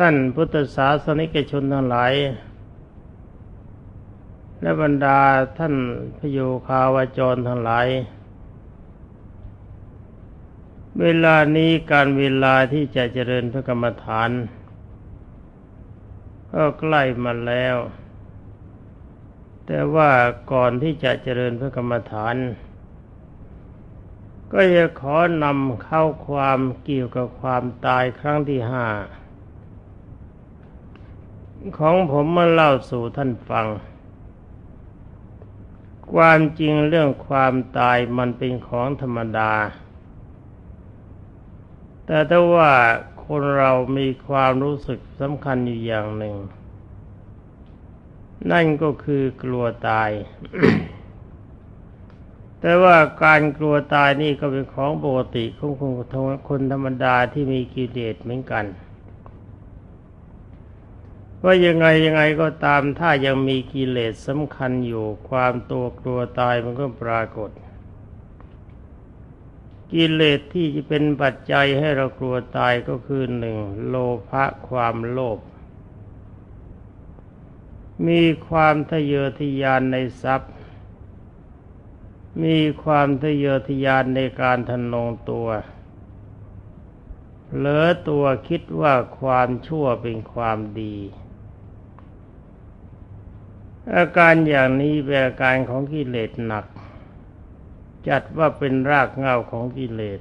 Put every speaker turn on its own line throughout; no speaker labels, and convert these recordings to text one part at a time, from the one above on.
ท่านพุทธศาสนิกชนทั้งหลาย และบรรดาท่านพโยคาวาจรทั้งหลาย เวลานี้การเวลาที่จะเจริญพระกรรมฐาน ก็ใกล้มาแล้ว แต่ว่าก่อนที่จะเจริญพระกรรมฐาน ก็จะขอนำเข้าความเกี่ยวกับความตายครั้งที่ห้า ของผมมาเล่าสู่ท่านฟัง ความจริงเรื่องความตายมันเป็นของธรรมดา แต่ถ้าว่าคนเรามีความรู้สึกสำคัญอยู่อย่างหนึ่ง นั่นก็คือกลัวตาย แต่ว่าการกลัวตายนี่ก็เป็นของปกติของคนธรรมดาที่มีกิเลสเหมือนกัน ว่ายังไงยังไงก็ตามถ้ายังมีกิเลสสำคัญอยู่ความตัวกลัวตายมันก็ปรากฏ กิเลสที่จะเป็นปัจจัยให้เรากลัวตายก็คือหนึ่งโลภะความโลภมีความทะเยอทะยานในทรัพย์ มีความทะเยอทะยานในการทนงตัวเหลือตัวคิดว่าความชั่วเป็นความดี อาการอย่างนี้เป็นอาการของกิเลสหนัก จัดว่าเป็นรากเหง้าของกิเลส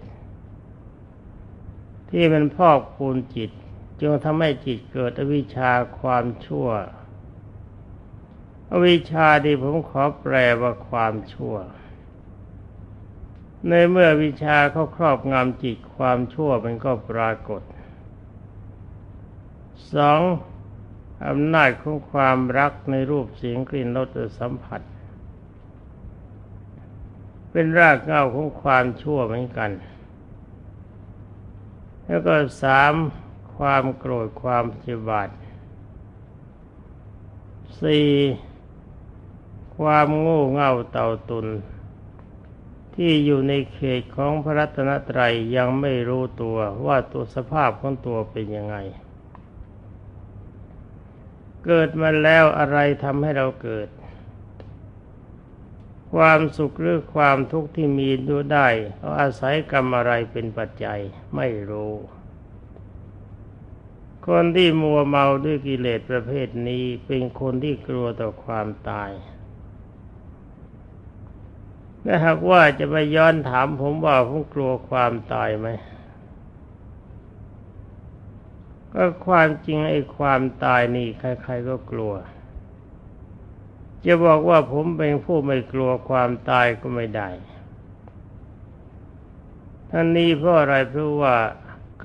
ที่มันพอกพูนจิตจึงทำให้จิตเกิดอวิชชาความชั่ว อวิชชาที่ผมขอแปลว่าความชั่ว ในเมื่อวิชาเขาครอบงำจิตความชั่วมันก็ปรากฏสอง อำนาจของความรักในรูปเสียงกลิ่นรสสัมผัส เป็นรากเหง้าของความชั่วเหมือนกัน แล้วก็สามความโกรธความเจ็บาดสี่ความโง่เง่าเต่าตุน ที่อยู่ในเขตของพระรัตนตรัยยังไม่รู้ตัวว่าตัวสภาพของตัวเป็นยังไง เกิดมาแล้วอะไรทำให้เราเกิด ความสุขหรือความทุกข์ที่มีดูได้เราอาศัยกรรมอะไรเป็นปัจจัยไม่รู้ คนที่มัวเมาด้วยกิเลสประเภทนี้เป็นคนที่กลัวต่อความตายถ้าหากว่าจะไปย้อนถามผมว่าผมกลัวความตายไหม ก็ความจริงไอ้ความตายนี่ใครๆก็กลัว จะบอกว่าผมเป็นผู้ไม่กลัวความตายก็ไม่ได้ท่านนี้เพราะอะไรเพราะว่า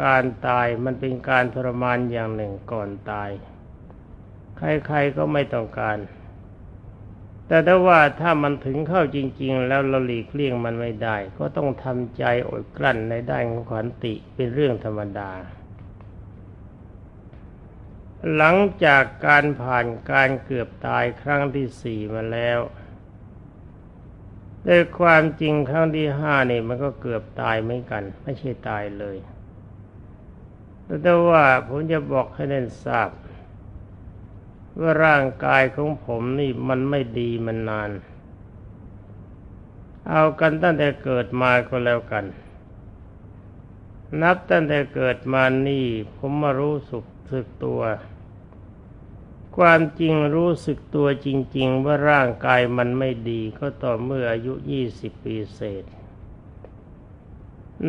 การตายมันเป็นการทรมานอย่างหนึ่งก่อนตาย ใครๆก็ไม่ต้องการ แต่ถ้าว่าถ้ามันถึงเข้าจริง ๆ แล้วเราหลีกเลี่ยงมันไม่ได้ ก็ต้องทำใจอดกลั้นในด้านของขันติเป็นเรื่องธรรมดา หลังจากการผ่านการเกือบตายครั้งที่สี่มาแล้วด้วยความจริงครั้งที่ห้านี่มันก็เกือบตายเหมือนกัน ไม่ใช่ตายเลย แต่ว่าผมจะบอกให้เน้นทราบว่าร่างกายของผมนี่มันไม่ดีมันนาน เอากันตั้งแต่เกิดมาก็แล้วกัน นับตั้งแต่เกิดมานี่ ผมมารู้สุข สึกตัว ความจริงรู้สึกตัวจริง ๆ ว่าร่างกายมันไม่ดีก็ต่อเมื่ออายุยี่สิบปีเศษ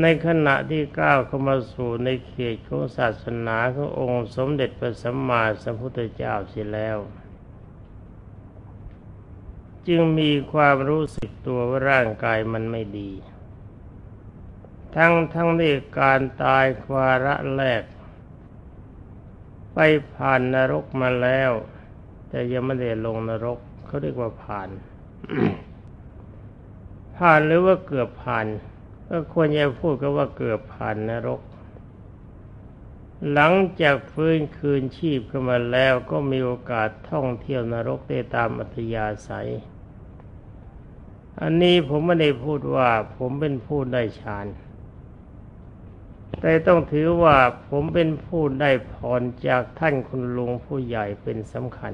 ในขณะที่ก้าวเข้ามาสู่ในเขตของศาสนาขององค์สมเด็จพระสัมมาสัมพุทธเจ้าเสียแล้วจึงมีความรู้สึกตัวว่าร่างกายมันไม่ดี ทั้งทั้งในการตายควาระแรก ไปผ่านนรกมาแล้ว แต่ยังไม่ได้ลงนรกเขาเรียกว่าผ่าน ผ่านหรือว่าเกือบผ่าน ก็ควรจะพูดก็ว่าเกือบผ่านนรก หลังจากฟื้นคืนชีพขึ้นมาแล้วก็มีโอกาสท่องเที่ยวนรกได้ตามอัธยาศัยอันนี้ผมไม่ได้พูดว่าผมเป็นผู้ได้ฌาน แต่ต้องถือว่าผมเป็นผู้ได้พรจากท่านคุณลุงผู้ใหญ่เป็นสำคัญ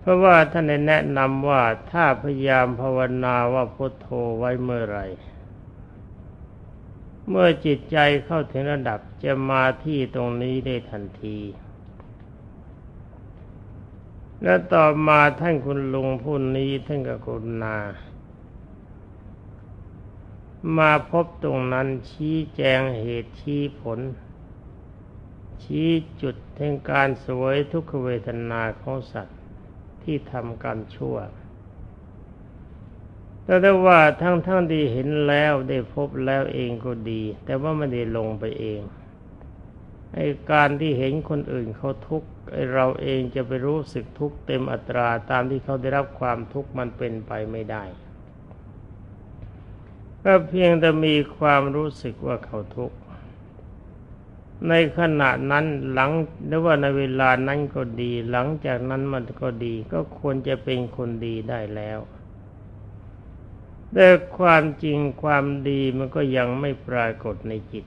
เพราะว่าท่านได้แนะนำว่าถ้าพยายามภาวนาว่าพุทโธไว้เมื่อไรเมื่อจิตใจเข้าถึงระดับจะมาที่ตรงนี้ได้ทันที และต่อมาท่านคุณลุงผู้นี้ท่านก็กรุณา มาพบตรงนั้นชี้แจงเหตุชี้ผล ชี้จุดแห่งการสวยทุกขเวทนาของสัตว์ที่ทำกรรมชั่วแต่ได้ว่าทั้งทั้งที่เห็นแล้วได้พบแล้วเองก็ดี แต่ว่าไม่ได้ลงไปเองไอการที่เห็นคนอื่นเขาทุกข์ไอเราเองจะไปรู้สึกทุกข์เต็มอัตราตามที่เขาได้รับความทุกข์มันเป็นไปไม่ได้ ก็เพียงแต่มีความรู้สึกว่าเขาทุกข์ในขณะนั้นหลังหรือว่าในเวลานั้นก็ดี หลังจากนั้นมันก็ดี ก็ควรจะเป็นคนดีได้แล้ว แต่ความจริงความดีมันก็ยังไม่ปรากฏในจิต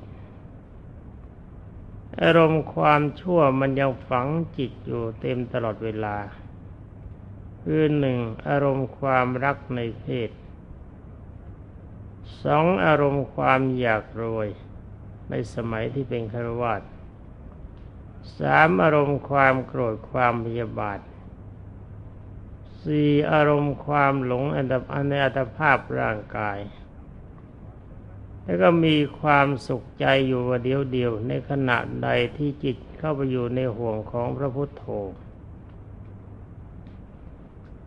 อารมณ์ความชั่วมันยังฝังจิตอยู่เต็มตลอดเวลา คือหนึ่งอารมณ์ความรักในเพศ สองอารมณ์ความอยากรวย ในสมัยที่เป็นคารวาสสามอารมณ์ความโกรธความพยาบาทสี่อารมณ์ความหลงอันดับในอัตภาพร่างกาย แล้วก็มีความสุขใจอยู่ว่าเดียวเดียว ในขณะใดที่จิตเข้าไปอยู่ในห่วงของพระพุทโธ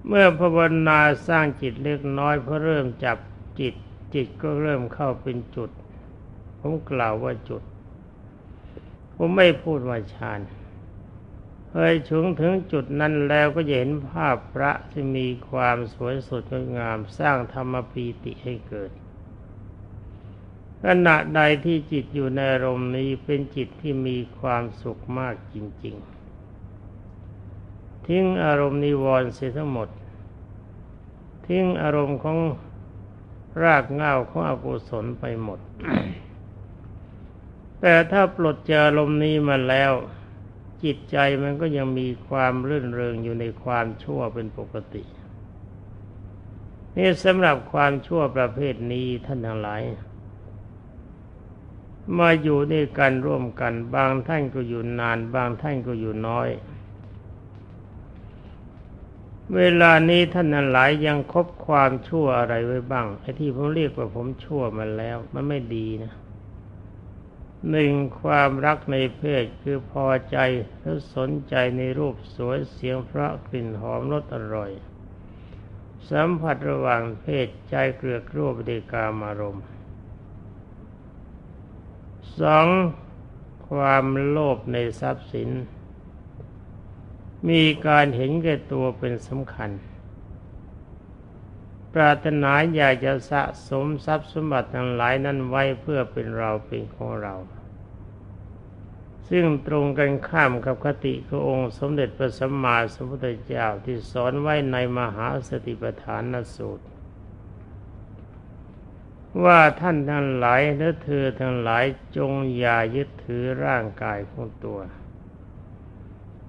เมื่อภาวนาสร้างจิตเล็กน้อยเพื่อเริ่มจับจิต จิตก็เริ่มเข้าเป็นจุด ผมกล่าวว่าจุด ผมไม่พูดว่าฌานเคยถึงถึงจุดนั้นแล้วก็จะเห็นภาพพระที่มีความสวยสดงดงามสร้างธรรมปีติให้เกิดขณะใดที่จิตอยู่ในอารมณ์นี้เป็นจิตที่มีความสุขมากจริง ๆ ทิ้งอารมณ์นิวรณ์เสียทั้งหมด ทิ้งอารมณ์ของ รากเง้าของอกุศลไปหมด แต่ถ้าปลดจอารมนี้มาแล้ว จิตใจมันก็ยังมีความรื่นเริงอยู่ในความชั่วเป็นปกติ นี่สำหรับความชั่วประเภทนี้ท่านทั้งหลายมาอยู่ด้วยกันร่วมกัน บางท่านก็อยู่นาน บางท่านก็อยู่น้อย เวลานี้ท่านหลายยังคบความชั่วอะไรไว้บ้างไอ้ที่ผมเรียกว่าผมชั่วมาแล้ว มันไม่ดีนะหนึ่งความรักในเพศคือพอใจหรือสนใจในรูปสวยเสียงพระกลิ่นหอมรสอร่อย สัมผัสระหว่างเพศใจเกลือกรูปเดกามารมณ์สองความโลภในทรัพย์สิน มีการเห็นแก่ตัวเป็นสำคัญ ปรารถนาอยากจะสะสมทรัพย์สมบัติทั้งหลายนั้นไว้เพื่อเป็นเราเป็นของเรา ซึ่งตรงกันข้ามกับคติขององค์สมเด็จพระสัมมาสัมพุทธเจ้าที่สอนไว้ในมหาสติปัฏฐานสูตร ว่าท่านทั้งหลายและเธอทั้งหลายจงอย่ายึดถือร่างกายของตัว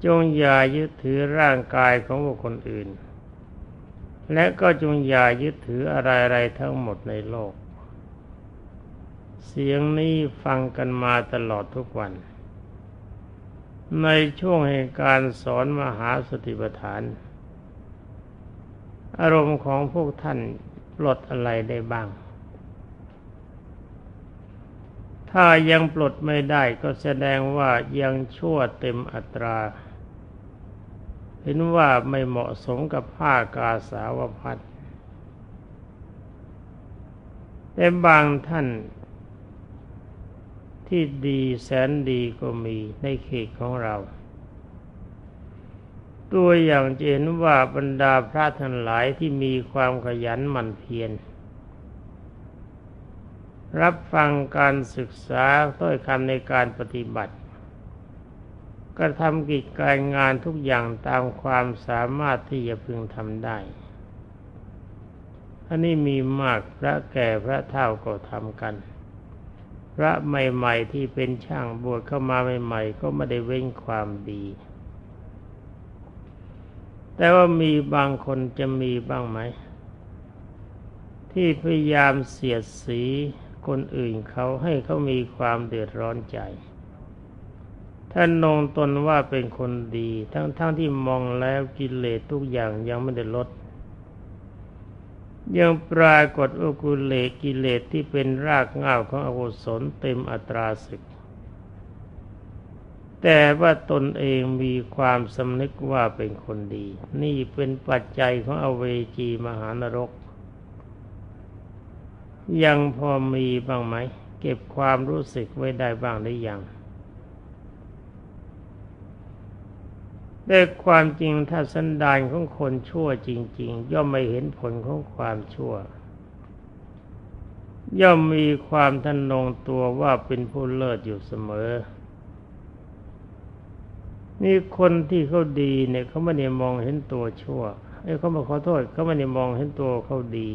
จงอย่ายึดถือร่างกายของบุคคลอื่น และก็จงอย่ายึดถืออะไรๆทั้งหมดในโลก เสียงนี้ฟังกันมาตลอดทุกวัน ในช่วงแห่งการสอนมหาสติปัฏฐาน อารมณ์ของพวกท่านปลดอะไรได้บ้าง ถ้ายังปลดไม่ได้ก็แสดงว่ายังชั่วเต็มอัตรา เห็นว่าไม่เหมาะสมกับผ้ากาสาวพัดแต่บางท่านที่ดีแสนดีก็มีในเขตของเรา ตัวอย่างจะเห็นว่าบรรดาพระทั้งหลายที่มีความขยันหมั่นเพียรรับฟังการศึกษาต้อยคำในการปฏิบัติ ก็ทำกิจการงานทุกอย่างตามความสามารถที่จะพึงทำได้อันนี้มีมากพระแก่พระเท่าก็ทำกัน พระใหม่ๆที่เป็นช่างบวชเข้ามาใหม่ๆ ก็ไม่ได้เว้นความดี แต่ว่ามีบางคนจะมีบ้างไหม ที่พยายามเสียดสีคนอื่นเขาให้เขามีความเดือดร้อนใจ ท่านนงตนว่าเป็นคนดี ทั้งๆทที่มองแล้วกิเลสทุกอย่างยังไม่ได้ลด ยังปรากฏอุกุเลกิเลสที่เป็นรากเหง้าของอกุศลเต็มอัตราศึก แต่ว่าตนเองมีความสำนึกว่าเป็นคนดี นี่เป็นปัจจัยของอเวจีมหานรก ยังพอมีบ้างไหม เก็บความรู้สึกไว้ได้บ้างหรือยัง แต่ความจริงถ้าสันดานของคนชั่วจริง ๆ ย่อมไม่เห็นผลของความชั่ว ย่อมมีความทันนงตัวว่าเป็นผู้เลิศอยู่เสมอ นี่คนที่เขาดีเนี่ยเขาไม่ได้มองเห็นตัวชั่วเอ้เขามาขอโทษเขาไม่ได้มองเห็นตัวเขาดี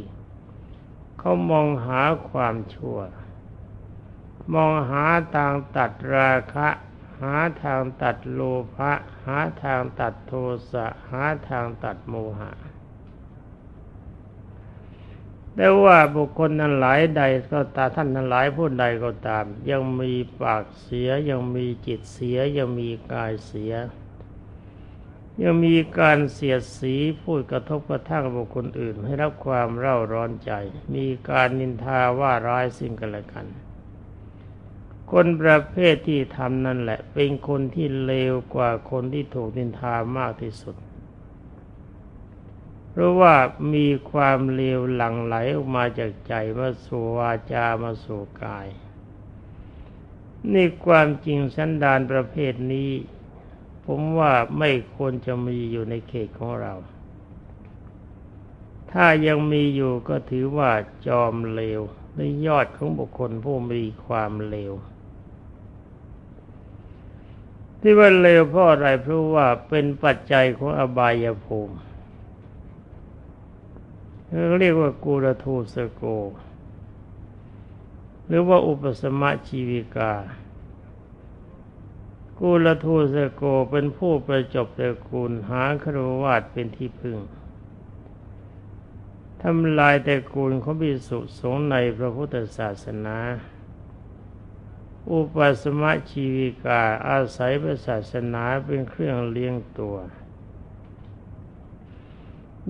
เขามองหาความชั่ว มองหาทางตัดราคะ หาทางตัดโลภะหาทางตัดโทสะหาทางตัดโมหะแต่ว่าบุคคลนั้นหลายใดก็ตามท่านนั้นหลายผู้ใดก็ตาม ยังมีปากเสียยังมีจิตเสียยังมีกายเสีย ยังมีการเสียดสีพูดกระทบกระทั่งบุคคลอื่น ให้รับความเร่าร้อนใจ มีการนินทาว่าร้ายสิ่งกันและกัน คนประเภทที่ทำนั่นแหละ เป็นคนที่เลวกว่าคนที่ถูกนินทามากที่สุด เพราะว่ามีความเลวหลั่งไหลออกมาจากใจมาสู่วาจามาสู่กาย นี่ความจริงสันดานประเภทนี้ ผมว่าไม่ควรจะมีอยู่ในเขตของเรา ถ้ายังมีอยู่ก็ถือว่าจอมเลวในยอดของบุคคลผู้มีความเลว ที่ว่าเลวเพราะอะไรเพราะว่าเป็นปัจจัยของอบายภูมิเรียกว่ากูรทูสโก หรือว่าอุปสมะชีวิกา กูลทูสโกเป็นผู้ประจบตระกูลหาครวาดเป็นที่พึ่งทำลายตระกูลของบิสุสงในพระพุทธศาสนา อุปสมะชีวิกาอาศัยพระศาสนาเป็นเครื่องเลี้ยงตัว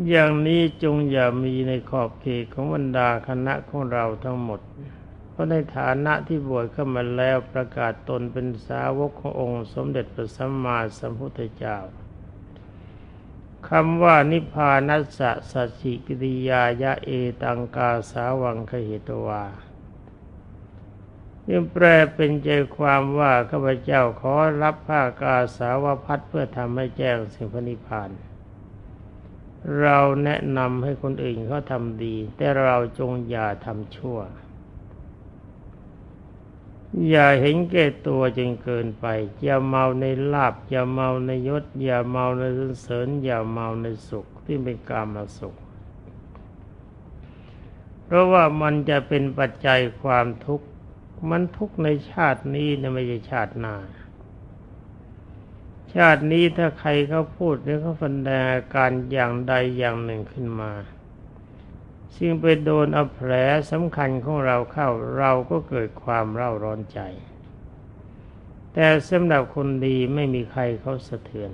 อย่างนี้จงอย่ามีในขอบเขตของบรรดาคณะของเราทั้งหมด เพราะในฐานะที่บวชเข้ามาแล้วประกาศตนเป็นสาวกขององค์สมเด็จพระสัมมาสัมพุทธเจ้าคำว่านิพพานัสสะสัจจิกิริยายะเอตังกาสาวังคเหตวา ยังแปลเป็นใจความว่าข้าพเจ้าขอรับผ้ากาสาวพัดเพื่อทำให้แจ้งสิ่งพนิพาน เราแนะนำให้คนอื่นเขาทำดี แต่เราจงอย่าทำชั่ว อย่าเห็นแก่ตัวจนเกินไป อย่าเมาในลาบ อย่าเมาในยศ อย่าเมาในเสริญ อย่าเมาในสุขที่เป็นกามาสุข เพราะว่ามันจะเป็นปัจจัยความทุกข์ มันทุกในชาตินี้นะไม่ใช่ชาติหน้า ชาตินี้ถ้าใครเขาพูดหรือเขาฟันแดงอาการอย่างใดอย่างหนึ่งขึ้นมาซึ่งไปโดนเอาแผลสำคัญของเราเข้าเราก็เกิดความเร่าร้อนใจ แต่สำหรับคนดีไม่มีใครเขาสะเทือน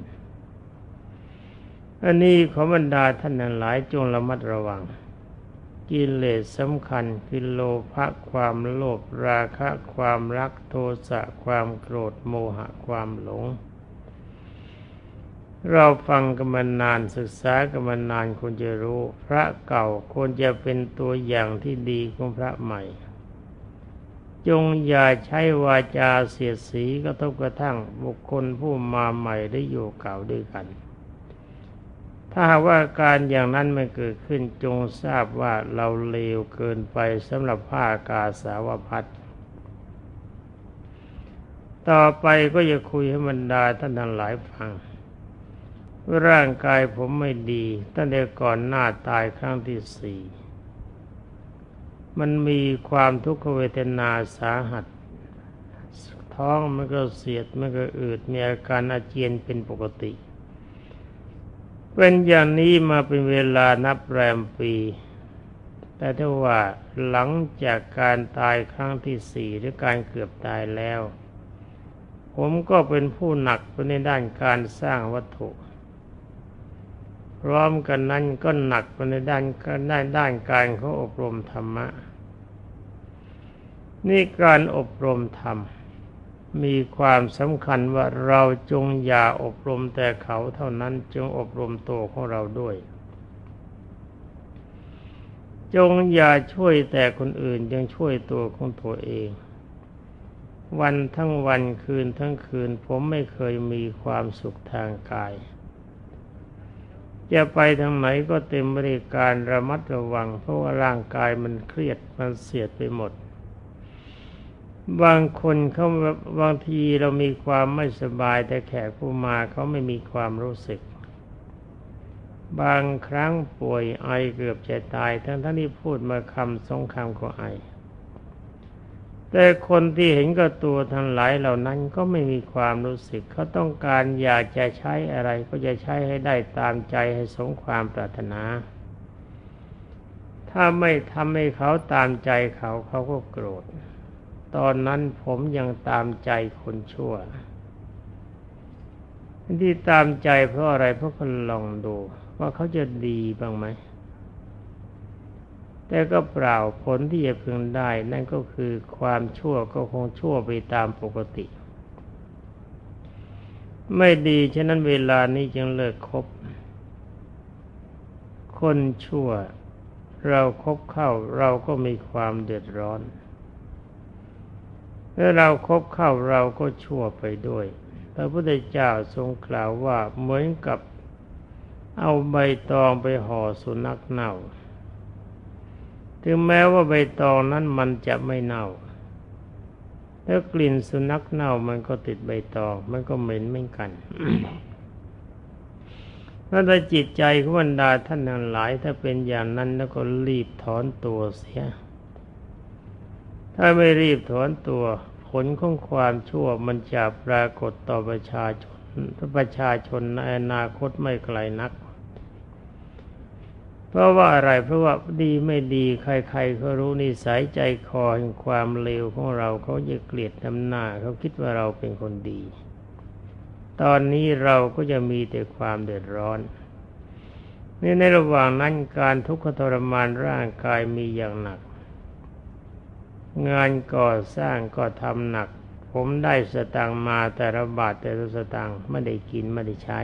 อันนี้ขอบรรดาท่านนั้นหลายจงระมัดระวัง กิเลสสำคัญคือโลภะความโลภราคะความรักโทสะความโกรธโมหะความหลง เราฟังกันมานานศึกษากันมานานควรจะรู้ พระเก่าควรจะเป็นตัวอย่างที่ดีของพระใหม่ จงอย่าใช้วาจาเสียดสีกระทบกระทั่งบุคคลผู้มาใหม่ได้อยู่เก่าด้วยกัน ถ้าว่าการอย่างนั้นไม่เกิดขึ้นจงทราบว่าเราเลวเกินไปสำหรับผ้ากาสาวพัดต่อไปก็จะคุยให้บรรดาท่านทั้งหลายฟังร่างกายผมไม่ดีตั้งแต่ก่อนหน้าตายครั้งที่สี่มันมีความทุกขเวทนาสาหัส ท้องมันก็เสียดมันก็อืดมีอาการอาเจียนเป็นปกติ เป็นอย่างนี้มาเป็นเวลานับแรมปี แต่ถ้าว่าหลังจากการตายครั้งที่สี่หรือการเกือบตายแล้ว ผมก็เป็นผู้หนักไปในด้านการสร้างวัตถุ พร้อมกันนั้นก็หนักไปในด้านด้านด้านการเขาอบรมธรรมะ นี่การอบรมธรรม มีความสำคัญว่าเราจงอย่าอบรมแต่เขาเท่านั้นจงอบรมตัวของเราด้วย จงอย่าช่วยแต่คนอื่นยังช่วยตัวของตัวเอง วันทั้งวันคืนทั้งคืน ผมไม่เคยมีความสุขทางกาย จะไปทางไหนก็เต็มบริการระมัดระวัง เพราะว่าร่างกายมันเครียดมันเสียดไปหมด บางคนเขาบางทีเรามีความไม่สบายแต่แขกผู้มาเขาไม่มีความรู้สึก บางครั้งป่วยไอเกือบจะตาย ทั้งท่านที่พูดมาคำสองคำก็ไอ แต่คนที่เห็นกับตัวทั้งหลายเหล่านั้นก็ไม่มีความรู้สึก เขาต้องการอยากจะใช้อะไรก็จะใช้ให้ได้ตามใจให้สมความปรารถนา ถ้าไม่ทำให้เขาตามใจเขาเขาก็โกรธ ตอนนั้นผมยังตามใจคนชั่ว ที่ตามใจเพราะอะไรเพราะคนลองดู ว่าเขาจะดีบ้างไหม แต่ก็เปล่าผลที่จะพึงได้ นั่นก็คือความชั่วก็คงชั่วไปตามปกติ ไม่ดีฉะนั้นเวลานี้จึงเลิกคบ คนชั่ว เราครบเข้าเราก็มีความเดือดร้อน เมื่อเราครบเข้าเราก็ชั่วไปด้วย พระพุทธเจ้าทรงกล่าวว่าเหมือนกับเอาใบตองไปห่อสุนัขเน่า ถึงแม้ว่าใบตองนั้นมันจะไม่เน่าถ้ากลิ่นสุนัขเน่ามันก็ติดใบตอง มันก็เหม็นเหมือนกันถ้าจิตใจของบรรดาท่านทั้งหลาย ถ้าเป็นอย่างนั้นแล้วก็รีบถอนตัวเสีย ถ้าไม่รีบถอนตัว ผลของความชั่วมันจะปรากฏต่อประชาชนประชาชนในอนาคตไม่ไกลนัก เพราะว่าอะไรเพราะว่าดีไม่ดีใครๆเขารู้นิสัยใจคอแห่งความเลวของเราเขาจะเกลียดทำหน้าเขาคิดว่าเราเป็นคนดี ตอนนี้เราก็จะมีแต่ความเดือดร้อนนี่ในระหว่างนั้นการทุกขทรมานร่างกายมีอย่างหนัก งานก่อสร้างก็ทำหนัก ผมได้สตังมาแต่ละบาทแต่ละสตังไม่ได้กินไม่ได้ใช้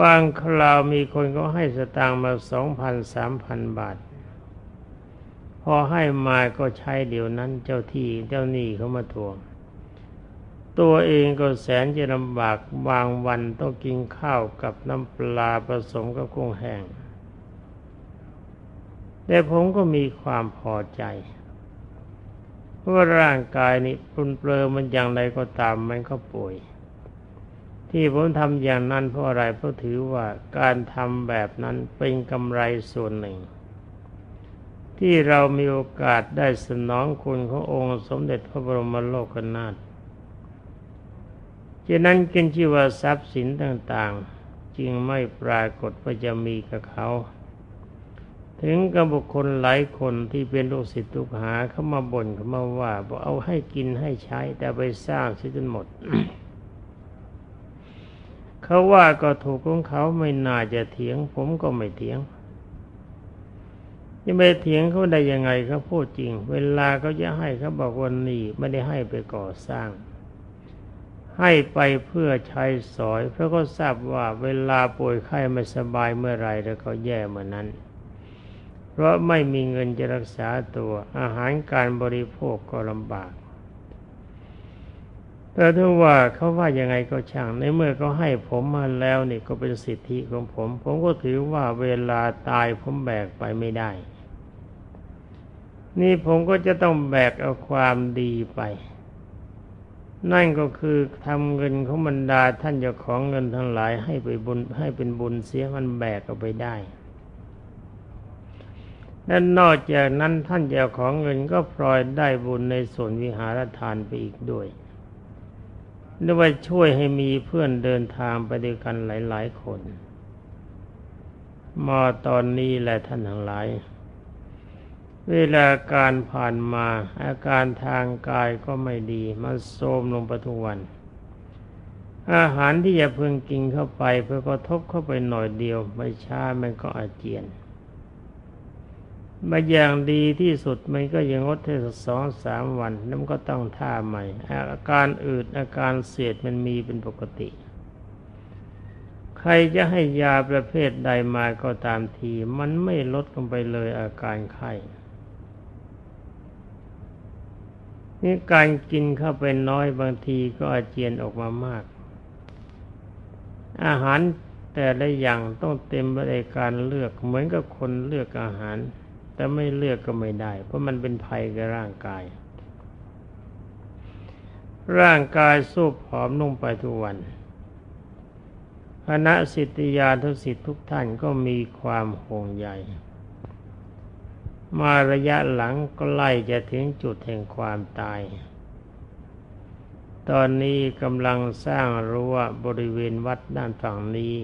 บางคราวมีคนก็ให้สตังมาสองพันสามพันบาท พอให้มาก็ใช้เดี๋ยวนั้นเจ้าที่เจ้าหนี้เขามาทวง ตัวเองก็แสนจะลำบากบางวันต้องกินข้าวกับน้ำปลาผสมกับกุ้งแห้ง แต่ผมก็มีความพอใจเพราะว่าร่างกายนี่ปรุนเปลือมันอย่างไรก็ตามมันก็ป่วย ที่ผมทำอย่างนั้นเพราะอะไรเพราะถือว่าการทำแบบนั้นเป็นกำไรส่วนหนึ่ง ที่เรามีโอกาสได้สนองคุณขององค์สมเด็จพระบรมโลกนาถฉะนั้นกินชื่อว่าทรัพย์สินต่างๆ จึงไม่ปรากฏว่าจะมีกับเขา ถึงกับบุคคลหลายคนที่เป็นลูกศิษย์ลูกหาเขามาบ่นเขามาว่าบอกเอาให้กินให้ใช้แต่ไปสร้างเสียจนหมด เขาว่าก็ถูกของเขาไม่น่าจะเถียง ผมก็ไม่เถียงจะไปเถียงเขาได้ยังไงเขาพูดจริง เวลาเขาจะให้เขาบอกวันนี้ไม่ได้ให้ไปก่อสร้าง ให้ไปเพื่อใช้สอย เพราะก็ทราบว่าเวลาป่วยไข้ไม่สบายเมื่อไรแล้วก็แย่เมื่อนั้น เพราะไม่มีเงินจะรักษาตัวอาหารการบริโภคก็ลำบาก แต่ถ้าว่าเขาว่ายังไงก็ช่างในเมื่อเขาให้ผมมาแล้วนี่ก็เป็นสิทธิของผม ผมก็ถือว่าเวลาตายผมแบกไปไม่ได้ นี่ผมก็จะต้องแบกเอาความดีไป นั่นก็คือทำเงินของบรรดาท่านเจ้าของเงินทั้งหลายให้ไปบุญให้เป็นบุญเสียมันแบกเอาไปได้ และนอกจากนั้นท่านเจ้าของเงินก็พลอยได้บุญในส่วนวิหารทานไปอีกด้วยนึกว่าช่วยให้มีเพื่อนเดินทางไปด้วยกันหลาย ๆ คนมาตอนนี้แหละท่านทั้งหลาย เวลาการผ่านมา อาการทางกายก็ไม่ดี มันโทมลงไปทุกวัน อาหารที่จะพึงกินเข้าไป เพื่อกระทบเข้าไปหน่อยเดียว ไม่ช้ามันก็อาเจียน มาอย่างดีที่สุดมันก็ยังงดได้สักสองสามวันแล้วมันก็ต้องท่าใหม่ อาการอืดอาการเสียดมันมีเป็นปกติ ใครจะให้ยาประเภทใดมาก็ตามที มันไม่ลดลงไปเลยอาการไข้นี่การกินเข้าไปน้อยบางทีก็อาเจียนออกมามาก อาหารแต่ละอย่างต้องเต็มไปด้วยการเลือกเหมือนกับคนเลือกอาหาร แต่ไม่เลือกก็ไม่ได้ เพราะมันเป็นภัยกับร่างกาย ร่างกายสู้ผอมลงไปทุกวันคณะสิทธิยาทุสิทธิทุกท่านก็มีความห่วงใยมาระยะหลังก็ไล่จะถึงจุดแห่งความตาย ตอนนี้กำลังสร้างรั้วบริเวณวัดด้านฝั่งนี้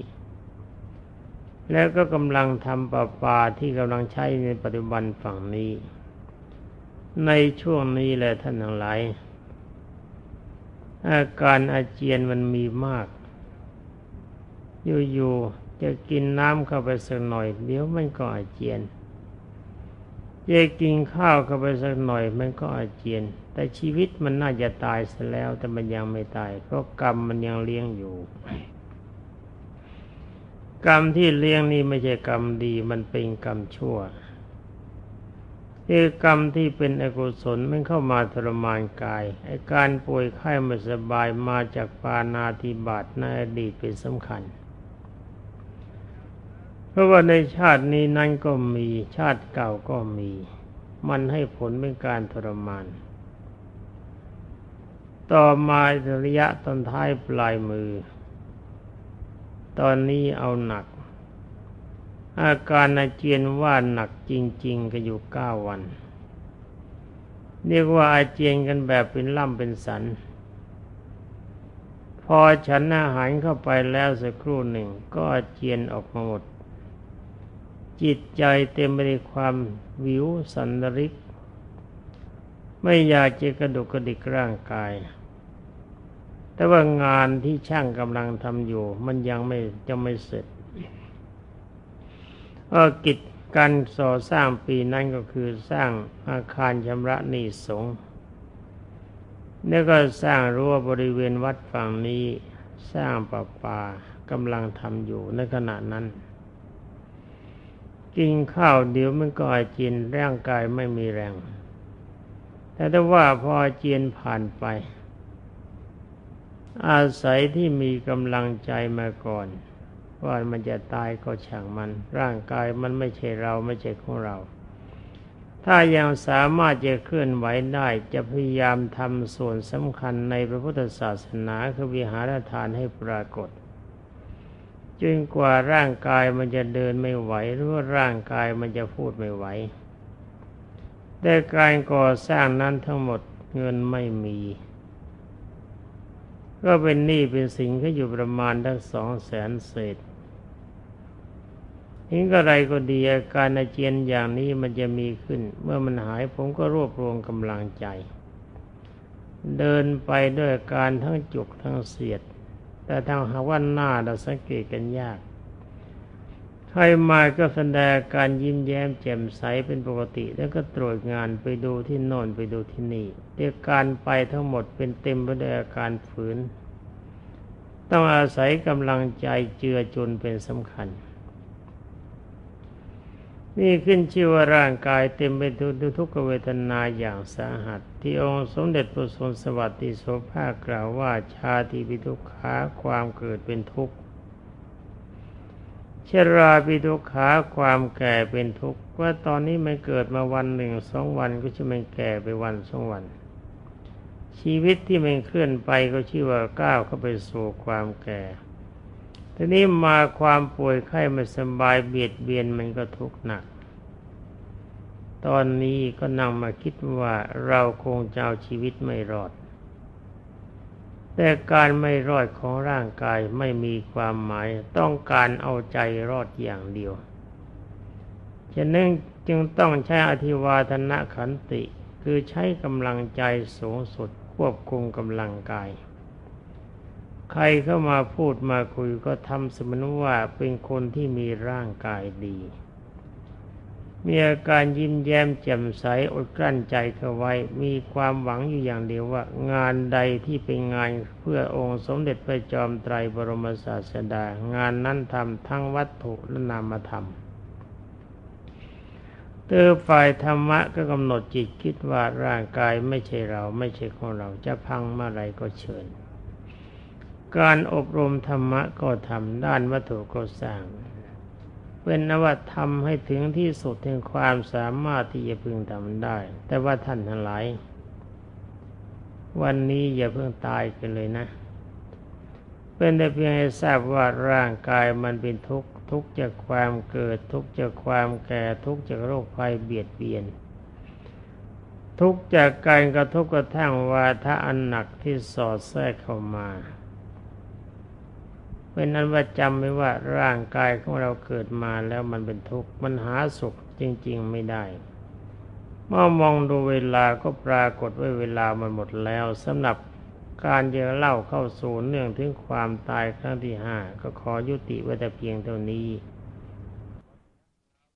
แล้วก็กำลังทำประปาที่กำลังใช้ในปัจจุบันฝั่งนี้ ในช่วงนี้แหละท่านทั้งหลาย อาการอาเจียนมันมีมาก อยู่ๆจะกินน้ำเข้าไปสักหน่อย เดี๋ยวมันก็อาเจียนจะกินข้าวเข้าไปสักหน่อย มันก็อาเจียน แต่ชีวิตมันน่าจะตายซะแล้วแต่มันยังไม่ตาย เพราะกรรมมันยังเลี้ยงอยู่ กรรมที่เลี้ยงนี่ไม่ใช่กรรมดีมันเป็นกรรมชั่วคือกรรมที่เป็นอกุศลมันเข้ามาทรมานกายไอการป่วยไข้ไม่สบายมาจากปานาธิบาตในอดีตเป็นสำคัญ เพราะว่าในชาตินี้นั้นก็มีชาติเก่าก็มี มันให้ผลเป็นการทรมาน ต่อมาระยะตอนท้ายปลายมือ ตอนนี้เอาหนัก อาการอาเจียนว่าหนักจริง ๆ ก็อยู่เก้าวัน เรียกว่าอาเจียนกันแบบเป็นล่ำเป็นสัน พอฉันอาหารเข้าไปแล้วสักครู่หนึ่ง ก็อาเจียนออกมาหมด จิตใจเต็มไปด้วยความวิวสันริก ไม่อยากจะกระดุกกระดิกร่างกาย แต่ว่างานที่ช่างกำลังทำอยู่ มันยังไม่จะไม่เสร็จกิจการส่อสร้างปีนั้นก็คือสร้างอาคารชำระหนี้สงฆ์แล้วก็สร้างรั้วบริเวณวัดฝั่งนี้สร้างประปากำลังทำอยู่ในขณะนั้น กินข้าวเดี๋ยวมันก็อาเจียนร่างกายไม่มีแรง แต่ถ้าว่าพออาเจียนผ่านไป อาศัยที่มีกำลังใจมาก่อน ว่ามันจะตายก็ช่างมัน ร่างกายมันไม่ใช่เราไม่ใช่ของเรา ถ้ายังสามารถจะเคลื่อนไหวได้จะพยายามทำส่วนสำคัญในพระพุทธศาสนาคือวิหารทานให้ปรากฏจนกว่าร่างกายมันจะเดินไม่ไหวหรือว่าร่างกายมันจะพูดไม่ไหวแต่การก่อสร้างนั้นทั้งหมดเงินไม่มี ก็เป็นหนี้เป็นสินก็อยู่ประมาณทั้งสองแสนเศษทิ้งก็ไรก็ดีอาการอาเจียนอย่างนี้มันจะมีขึ้น เมื่อมันหายผมก็รวบรวมกำลังใจ เดินไปด้วยการทั้งจุกทั้งเสียด แต่ทางหาว่าหน้าเราสังเกตกันยาก ใครมาก็แสดงการยิ้มแย้มแจ่มใสเป็นปกติ แล้วก็ตรวจงานไปดูที่โน่นไปดูที่นี่เรียกการไปทั้งหมดเป็นเต็มไปด้วยอาการฝืน ต้องอาศัยกำลังใจเจือจนเป็นสำคัญ นี่ขึ้นชื่อว่าร่างกายเต็มไปด้วยทุกขเวทนาอย่างสาหัส ที่องค์สมเด็จพระสุนสวัสดิโสภากล่าวว่าชาติปิทุกขาความเกิดเป็นทุกข์ ชราปิทุกขาความแก่เป็นทุกข์ว่าตอนนี้มันเกิดมาวันหนึ่งสองวันก็จะมันแก่ไปวันสองวัน ชีวิตที่มันเคลื่อนไปก็ชื่อว่าก้าวเข้าไปสู่ความแก่ทีนี้มาความป่วยไข้ไม่สบายเบียดเบียนมันก็ทุกข์หนัก ตอนนี้ก็นั่งมาคิดว่าเราคงจะเอาชีวิตไม่รอด แต่การไม่รอดของร่างกายไม่มีความหมายต้องการเอาใจรอดอย่างเดียวฉะนั้นจึงต้องใช้อธิวาทนะขันติ คือใช้กำลังใจสูงสุดควบคุมกำลังกาย ใครเข้ามาพูดมาคุยก็ทำสมนว่าเป็นคนที่มีร่างกายดี มีอาการยิ้มแย้มแจ่มใสอดกลั้นใจเข้าไว้ มีความหวังอยู่อย่างเดียวว่า งานใดที่เป็นงานเพื่อองค์สมเด็จพระจอมไตรบรมศาสดา งานนั้นทำทั้งวัตถุและนามธรรมเตอฝ่ายธรรมะก็กำหนดจิตคิดว่าร่างกายไม่ใช่เราไม่ใช่ของเราจะพังเมื่อไรก็เชิญ การอบรมธรรมะก็ทำด้านวัตถุก็สร้าง เป็นนวัตธรรมให้ถึงที่สุดถึงความสามารถที่จะพึงทำได้ แต่ว่าท่านทั้งหลายวันนี้อย่าเพิ่งตายกันเลยนะ เป็นแต่เพียงให้ทราบว่าร่างกายมันเป็นทุกข์ทุกข์จากความเกิดทุกข์จากความแก่ทุกข์จากโรคภัยเบียดเบียน ทุกข์จากการกระทบกระทั่งวาทะอันหนักที่สอดแทรกเข้ามา เพราะนั้นว่าจำไว้ว่าร่างกายของเราเกิดมาแล้วมันเป็นทุกข์มันหาสุขจริง ๆ ไม่ได้เมื่อมองดูเวลาก็ปรากฏว่าเวลามันหมดแล้วสำหรับการจะเล่าเข้าสู่เนื่องถึงความตายครั้งที่ห้าก็ขอยุติไว้แต่เพียงเท่านี้